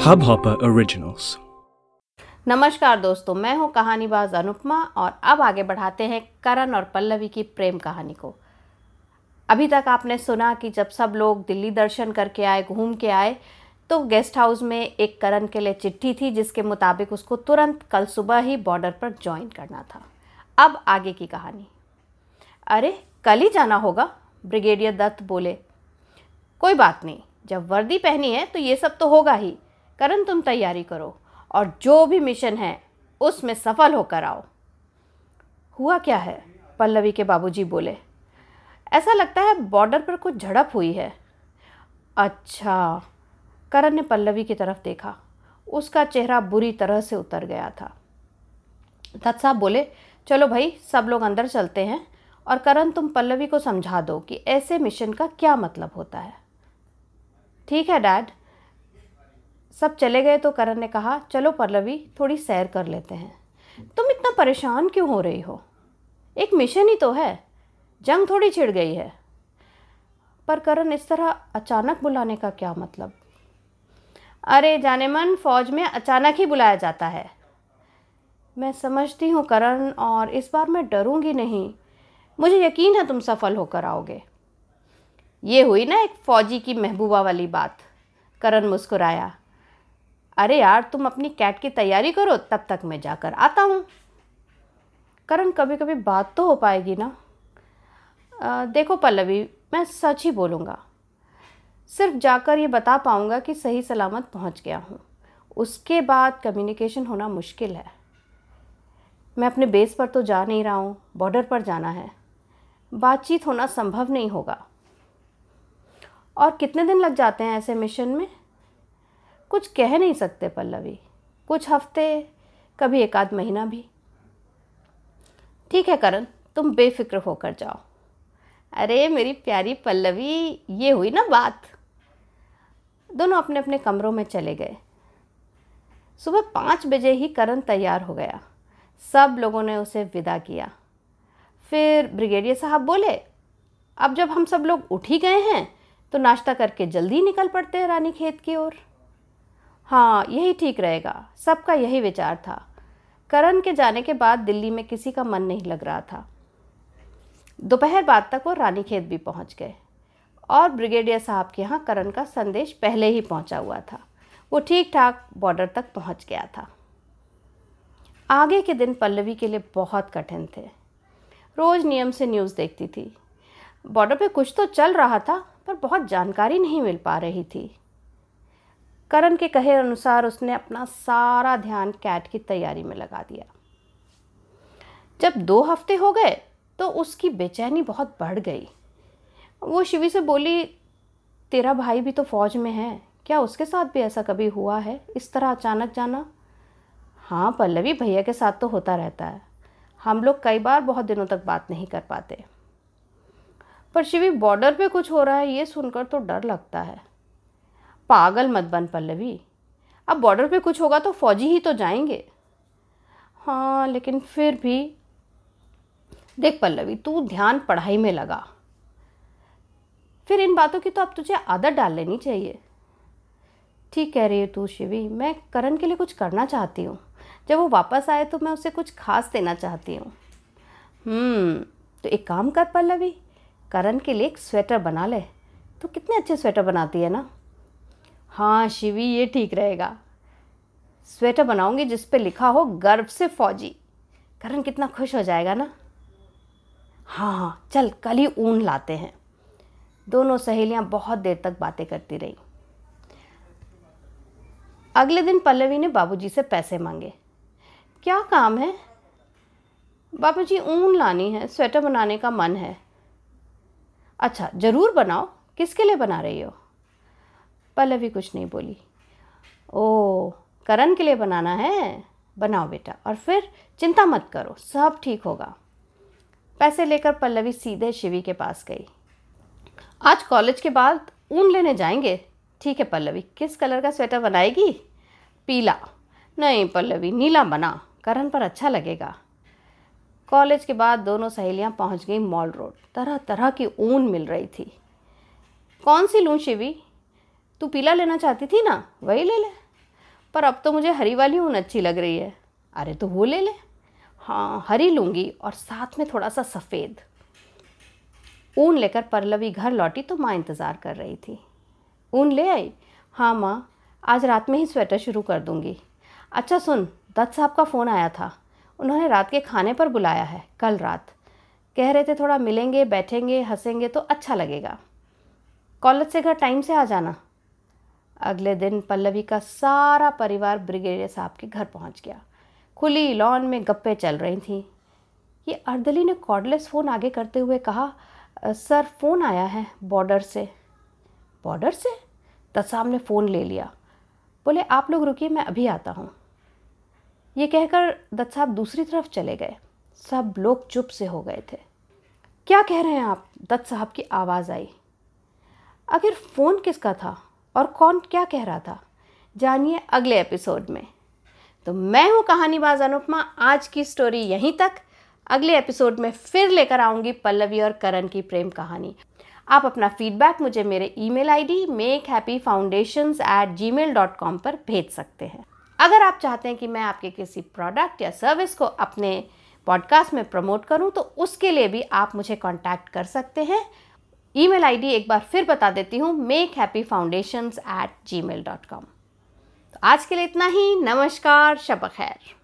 Hubhopper Originals. नमस्कार दोस्तों, मैं हूँ कहानीबाज अनुपमा और अब आगे बढ़ाते हैं करण और पल्लवी की प्रेम कहानी को। अभी तक आपने सुना कि जब सब लोग दिल्ली दर्शन करके आए, घूम के आए तो गेस्ट हाउस में एक करण के लिए चिट्ठी थी, जिसके मुताबिक उसको तुरंत कल सुबह ही बॉर्डर पर ज्वाइन करना था। अब आगे की कहानी। अरे, कल ही जाना होगा? ब्रिगेडियर दत्त बोले कोई बात नहीं, जब वर्दी पहनी है तो ये सब तो होगा ही। करण, तुम तैयारी करो और जो भी मिशन है, उसमें सफल होकर आओ। हुआ क्या है? पल्लवी के बाबूजी बोले। ऐसा लगता है बॉर्डर पर कुछ झड़प हुई है। अच्छा करण ने पल्लवी की तरफ़ देखा। उसका चेहरा बुरी तरह से उतर गया था। दत्त साहब बोले, चलो भाई, सब लोग अंदर चलते हैं और करण, तुम पल्लवी को समझा दो कि ऐसे मिशन का क्या मतलब होता है। ठीक है, डैड। सब चले गए तो करण ने कहा, चलो पल्लवी, थोड़ी सैर कर लेते हैं। तुम इतना परेशान क्यों हो रही हो? एक मिशन ही तो है। जंग थोड़ी छिड़ गई है। पर करण इस तरह अचानक बुलाने का क्या मतलब? अरे, जाने मन, फौज में अचानक ही बुलाया जाता है। मैं समझती हूँ करण, और इस बार मैं डरूँगी नहीं। मुझे यकीन है तुम सफल होकर आओगे। ये हुई ना एक फौजी की महबूबा वाली बात। करण मुस्कुराया। अरे यार तुम अपनी कैट की तैयारी करो तब तक मैं जाकर आता हूँ। करण कभी कभी बात तो हो पाएगी ना? आ, देखो पल्लवी मैं सच ही बोलूँगा। सिर्फ़ जाकर ये बता पाऊँगा कि सही सलामत पहुँच गया हूँ। उसके बाद कम्युनिकेशन होना मुश्किल है। मैं अपने बेस पर तो जा नहीं रहा हूँ बॉर्डर पर जाना है। बातचीत होना संभव नहीं होगा। और कितने दिन लग जाते हैं ऐसे मिशन में? कुछ कह नहीं सकते पल्लवी। कुछ हफ़्ते, कभी एक आध महीना भी। ठीक है करण, तुम बेफिक्र होकर जाओ। अरे मेरी प्यारी पल्लवी, ये हुई ना बात। दोनों अपने अपने कमरों में चले गए। सुबह पाँच बजे ही करण तैयार हो गया। सब लोगों ने उसे विदा किया। फिर ब्रिगेडियर साहब बोले, अब जब हम सब लोग उठ ही गए हैं तो नाश्ता करके जल्दी निकल पड़ते हैं रानी खेत की ओर। हाँ यही ठीक रहेगा। सबका यही विचार था। करण के जाने के बाद दिल्ली में किसी का मन नहीं लग रहा था। दोपहर बाद तक वो रानी खेत भी पहुँच गए। और ब्रिगेडियर साहब के यहाँ करण का संदेश पहले ही पहुँचा हुआ था। वो ठीक ठाक बॉर्डर तक पहुँच गया था। आगे के दिन पल्लवी के लिए बहुत कठिन थे। रोज़ नियम से न्यूज़ देखती थी। बॉर्डर पे कुछ तो चल रहा था, पर बहुत जानकारी नहीं मिल पा रही थी। करण के कहे अनुसार उसने अपना सारा ध्यान कैट की तैयारी में लगा दिया। जब दो हफ़्ते हो गए तो उसकी बेचैनी बहुत बढ़ गई। वो शिवी से बोली, तेरा भाई भी तो फौज में है, क्या उसके साथ भी ऐसा कभी हुआ है? इस तरह अचानक जाना? हाँ पल्लवी भैया के साथ तो होता रहता है। हम लोग कई बार बहुत दिनों तक बात नहीं कर पाते। पर शिवी बॉर्डर पे कुछ हो रहा है ये सुनकर तो डर लगता है। पागल मत बन पल्लवी। अब बॉर्डर पे कुछ होगा तो फौजी ही तो जाएँगे। हाँ लेकिन फिर भी देख पल्लवी तू ध्यान पढ़ाई में लगा। फिर इन बातों की तो अब तुझे आदत डाल लेनी चाहिए। ठीक कह रही है तू शिवी मैं करण के लिए कुछ करना चाहती हूँ। जब वो वापस आए तो मैं उसे कुछ खास देना चाहती हूँ। हम्म, तो एक काम कर पल्लवी करण के लिए एक स्वेटर बना ले। तो कितने अच्छे स्वेटर बनाती है ना? हाँ शिवी, ये ठीक रहेगा। स्वेटर बनाऊँगी जिस पे लिखा हो, गर्व से फौजी। करण कितना खुश हो जाएगा ना? हाँ हाँ चल, कल ही ऊन लाते हैं। दोनों सहेलियाँ बहुत देर तक बातें करती रही। अगले दिन पल्लवी ने बाबूजी से पैसे मांगे। क्या काम है? बाबूजी, ऊन लानी है, स्वेटर बनाने का मन है। अच्छा ज़रूर बनाओ। किसके लिए बना रही हो? पल्लवी कुछ नहीं बोली। ओ, करण के लिए बनाना है? बनाओ बेटा, और फिर चिंता मत करो, सब ठीक होगा। पैसे लेकर पल्लवी सीधे शिवी के पास गई। आज कॉलेज के बाद ऊन लेने जाएँगे? ठीक है पल्लवी, किस कलर का स्वेटर बनाएगी? पीला। नहीं पल्लवी, नीला बना। करण पर अच्छा लगेगा। कॉलेज के बाद दोनों सहेलियाँ पहुँच गई मॉल रोड। तरह तरह की ऊन मिल रही थी। कौन सी लूँ शिवी? तू पीला लेना चाहती थी ना? वही ले ले। पर अब तो मुझे हरी वाली ऊन अच्छी लग रही है। अरे तो वो ले ले। हाँ हरी लूँगी और साथ में थोड़ा सा सफ़ेद। ऊन लेकर पल्लवी घर लौटी तो माँ इंतज़ार कर रही थी। ऊन ले आई? हाँ माँ, आज रात में ही स्वेटर शुरू कर दूँगी। अच्छा सुन, दत्त साहब का फ़ोन आया था। उन्होंने रात के खाने पर बुलाया है, कल रात। कह रहे थे, थोड़ा मिलेंगे, बैठेंगे, हंसेंगे तो अच्छा लगेगा। कॉलेज से घर टाइम से आ जाना। अगले दिन पल्लवी का सारा परिवार ब्रिगेडियर साहब के घर पहुँच गया। खुली लॉन में गप्पे चल रही थीं। ये अर्दली ने कॉर्डलेस फ़ोन आगे करते हुए कहा, सर, फ़ोन आया है बॉर्डर से। बॉर्डर से? साहब ने फ़ोन ले लिया। बोले, आप लोग रुकिए, मैं अभी आता हूँ। ये कहकर दत्त साहब दूसरी तरफ़ चले गए। सब लोग चुप से हो गए थे। क्या कह रहे हैं आप? दत्त साहब की आवाज़ आई। आखिर फ़ोन किसका था और कौन क्या कह रहा था? जानिए अगले एपिसोड में। तो मैं हूँ कहानीबाज अनुपमा। आज की स्टोरी यहीं तक। अगले एपिसोड में फिर लेकर आऊँगी पल्लवी और करण की प्रेम कहानी। आप अपना फीडबैक मुझे मेरे email ID Make Happy Foundation at Gmail dot com पर भेज सकते हैं। अगर आप चाहते हैं कि मैं आपके किसी प्रोडक्ट या सर्विस को अपने पॉडकास्ट में प्रमोट करूँ तो उसके लिए भी आप मुझे कांटेक्ट कर सकते हैं। ईमेल आईडी एक बार फिर बता देती हूँ Make Happy Foundation at Gmail dot com तो आज के लिए इतना ही, नमस्कार, शब खैर।